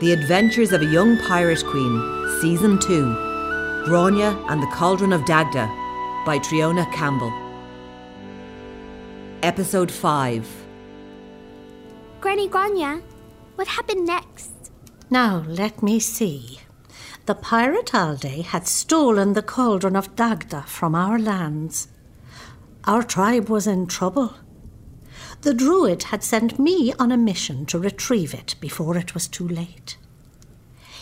The Adventures of a Young Pirate Queen, Season 2 Grania and the Cauldron of Dagda by Triona Campbell. Episode 5 Granny Grania, what happened next? Now, let me see. The pirate Alday had stolen the cauldron of Dagda from our lands. Our tribe was in trouble. The druid had sent me on a mission to retrieve it before it was too late.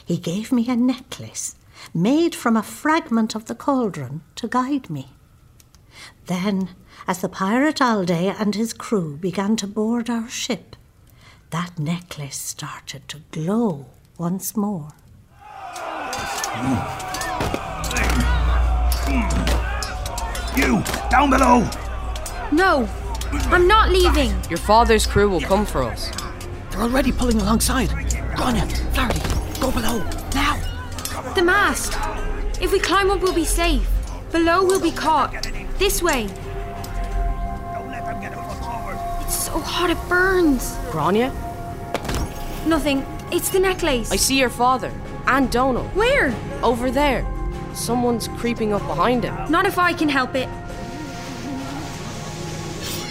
He gave me a necklace made from a fragment of the cauldron to guide me. Then, as the pirate Alday and his crew began to board our ship, that necklace started to glow once more. You, down below! No, I'm not leaving. Your father's crew will come for us. They're already pulling alongside. Grania, Flaherty, go below, now! The mast. If we climb up, we'll be safe. Below, we'll be caught. This way. Don't let them get a foot forward. It's so hot it burns. Grania, Nothing. It's the necklace. I see your father and Donal Where? over there. Someone's creeping up behind him. Not if I can help it.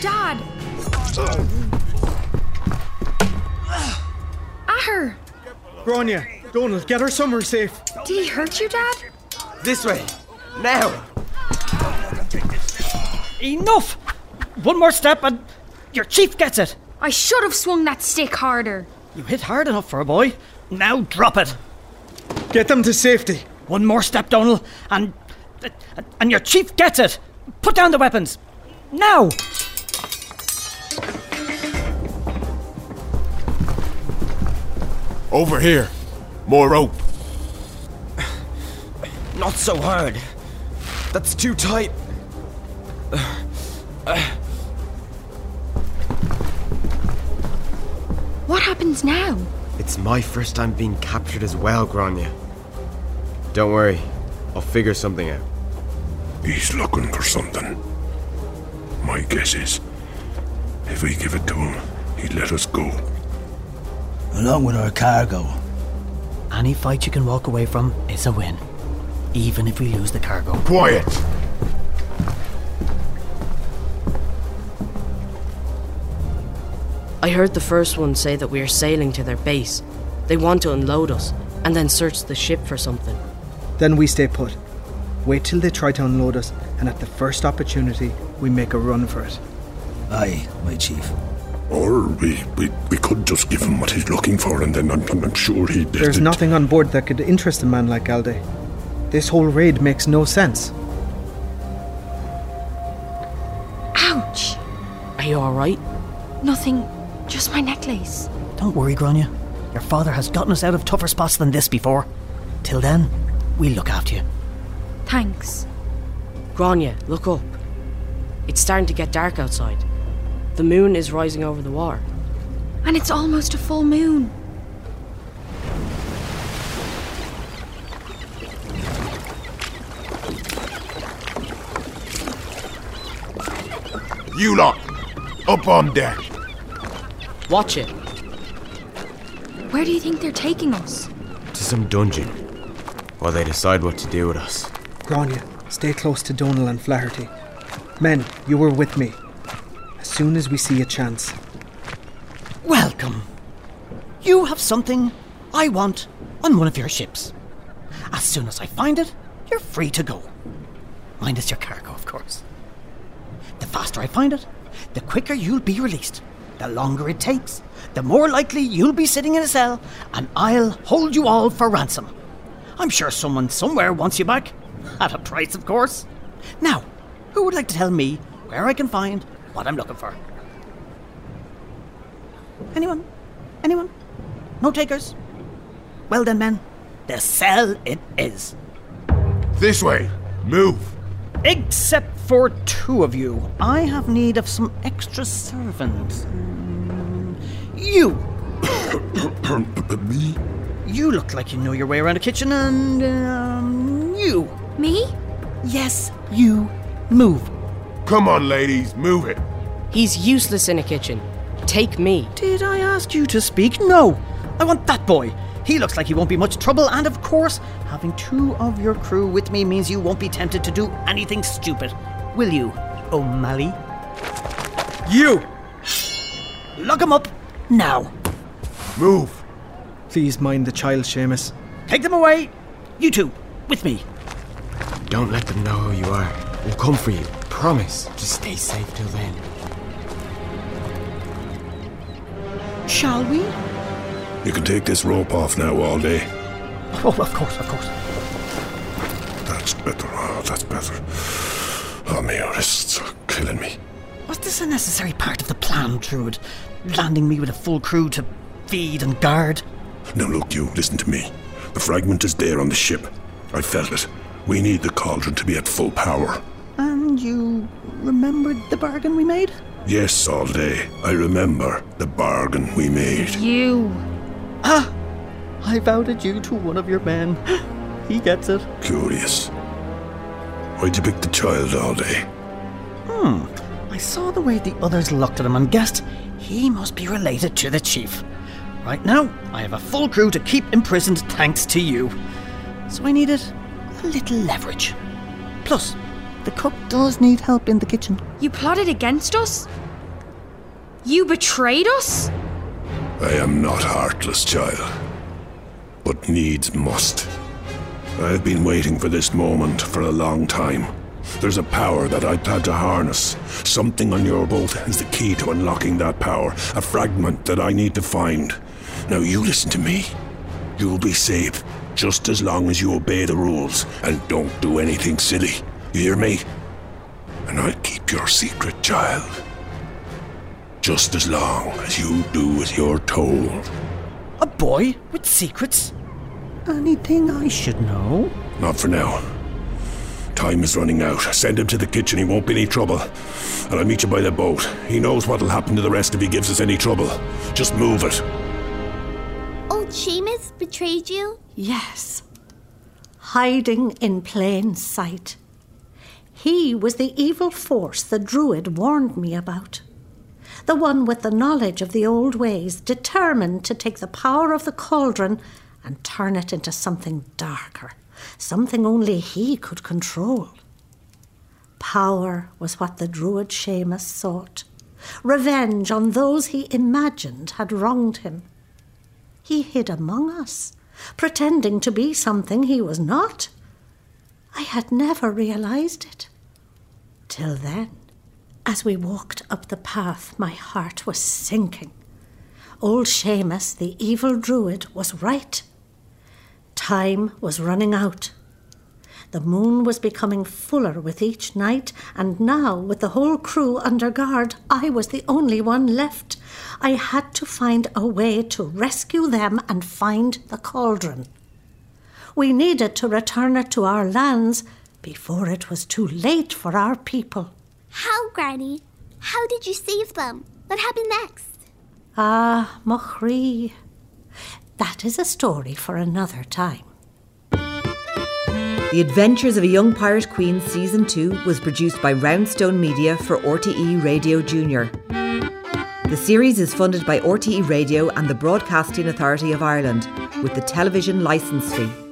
Dad. Aher. Grania, Donal, get her somewhere safe. Did he hurt you, Dad? This way. Now. Enough! One more step and your chief gets it. I should have swung that stick harder. You hit hard enough for a boy. Now drop it. Get them to safety. One more step, Donal, and and your chief gets it. Put down the weapons. Now. Over here. More rope. Not so hard. That's too tight. What happens now? It's my first time being captured as well, Grania. Don't worry. I'll figure something out. He's looking for something. My guess is, if we give it to him, he'd let us go. Along with our cargo. Any fight you can walk away from is a win, even if we lose the cargo. Quiet! I heard the first one say that we are sailing to their base. They want to unload us and then search the ship for something. Then we stay put. Wait till they try to unload us, and at the first opportunity, we make a run for it. Aye, my chief. Or we, we, we could just give him what he's looking for and then I'm, I'm sure he'd... There's nothing on board that could interest a man like Alday. This whole raid makes no sense. Ouch. Are you alright? Nothing. Just my necklace. Don't worry, Grania. Your father has gotten us out of tougher spots than this before. Till then, we'll look after you. Thanks. Grania, look up. It's starting to get dark outside. The moon is rising over the water. And it's almost a full moon. You lot! Up on deck! Watch it. Where do you think they're taking us? To some dungeon. While they decide what to do with us. Grania, stay close to Donal and Flaherty. Men, you were with me. As soon as we see a chance. Welcome. You have something I want on one of your ships. As soon as I find it, you're free to go. Minus your cargo, of course. The faster I find it, the quicker you'll be released. The longer it takes, the more likely you'll be sitting in a cell, and I'll hold you all for ransom. I'm sure someone somewhere wants you back. At a price, of course. Now, who would like to tell me where I can find what I'm looking for? Anyone? Anyone? No takers? Well then, men, the cell it is. This way! Move! Except for two of you. I have need of some extra servants. You! Me? You look like you know your way around a kitchen, and um, you. Me? Yes, you. Move. Come on, ladies, move it! He's useless in a kitchen. Take me. Did I ask you to speak? No. I want that boy. He looks like he won't be much trouble, and of course, having two of your crew with me means you won't be tempted to do anything stupid, will you, O'Malley? You! Lock him up now. Move! Please mind the child, Seamus. Take them away. You two, with me. Don't let them know who you are. We'll come for you. Promise. to stay safe till then. Shall we? You can take this rope off now Alday. Oh, of course, of course. That's better. Oh, that's better. Oh, my wrists are killing me. Was this a necessary part of the plan, Druid? Landing me with a full crew to feed and guard? Now, look, you, listen to me. The fragment is there on the ship. I felt it. We need the cauldron to be at full power. And you remembered the bargain we made? Yes, Alday. I remember the bargain we made. You. Ah! I voted you to one of your men. He gets it. Curious. Why'd you pick the child Alday? Hmm. I saw the way the others looked at him and guessed he must be related to the chief. Right now, I have a full crew to keep imprisoned thanks to you. So I needed a little leverage. Plus, the cook does need help in the kitchen. You plotted against us? You betrayed us? I am not heartless, child. But needs must. I have been waiting for this moment for a long time. There's a power that I plan to harness. Something on your boat is the key to unlocking that power. A fragment that I need to find. Now you listen to me. You'll be safe just as long as you obey the rules and don't do anything silly. You hear me? And I'll keep your secret, child. Just as long as you do as you're told. A boy with secrets? Anything I should know? Not for now. Time is running out. Send him to the kitchen, he won't be any trouble. And I'll meet you by the boat. He knows what'll happen to the rest if he gives us any trouble. Just move it. Old Seamus betrayed you? Yes. Hiding in plain sight. He was the evil force the Druid warned me about. The one with the knowledge of the old ways, determined to take the power of the cauldron and turn it into something darker, something only he could control. Power was what the Druid Seamus sought. Revenge on those he imagined had wronged him. He hid among us, pretending to be something he was not. I had never realized it. Till then, as we walked up the path, my heart was sinking. Old Seamus, the evil druid, was right. Time was running out. The moon was becoming fuller with each night, and now, with the whole crew under guard, I was the only one left. I had to find a way to rescue them and find the cauldron. We needed to return it to our lands before it was too late for our people. How, Granny? How did you save them? What happened next? Ah, Mochri. That is a story for another time. The Adventures of a Young Pirate Queen Season 2 was produced by Roundstone Media for RTE Radio Junior. The series is funded by RTE Radio and the Broadcasting Authority of Ireland with the television licence fee.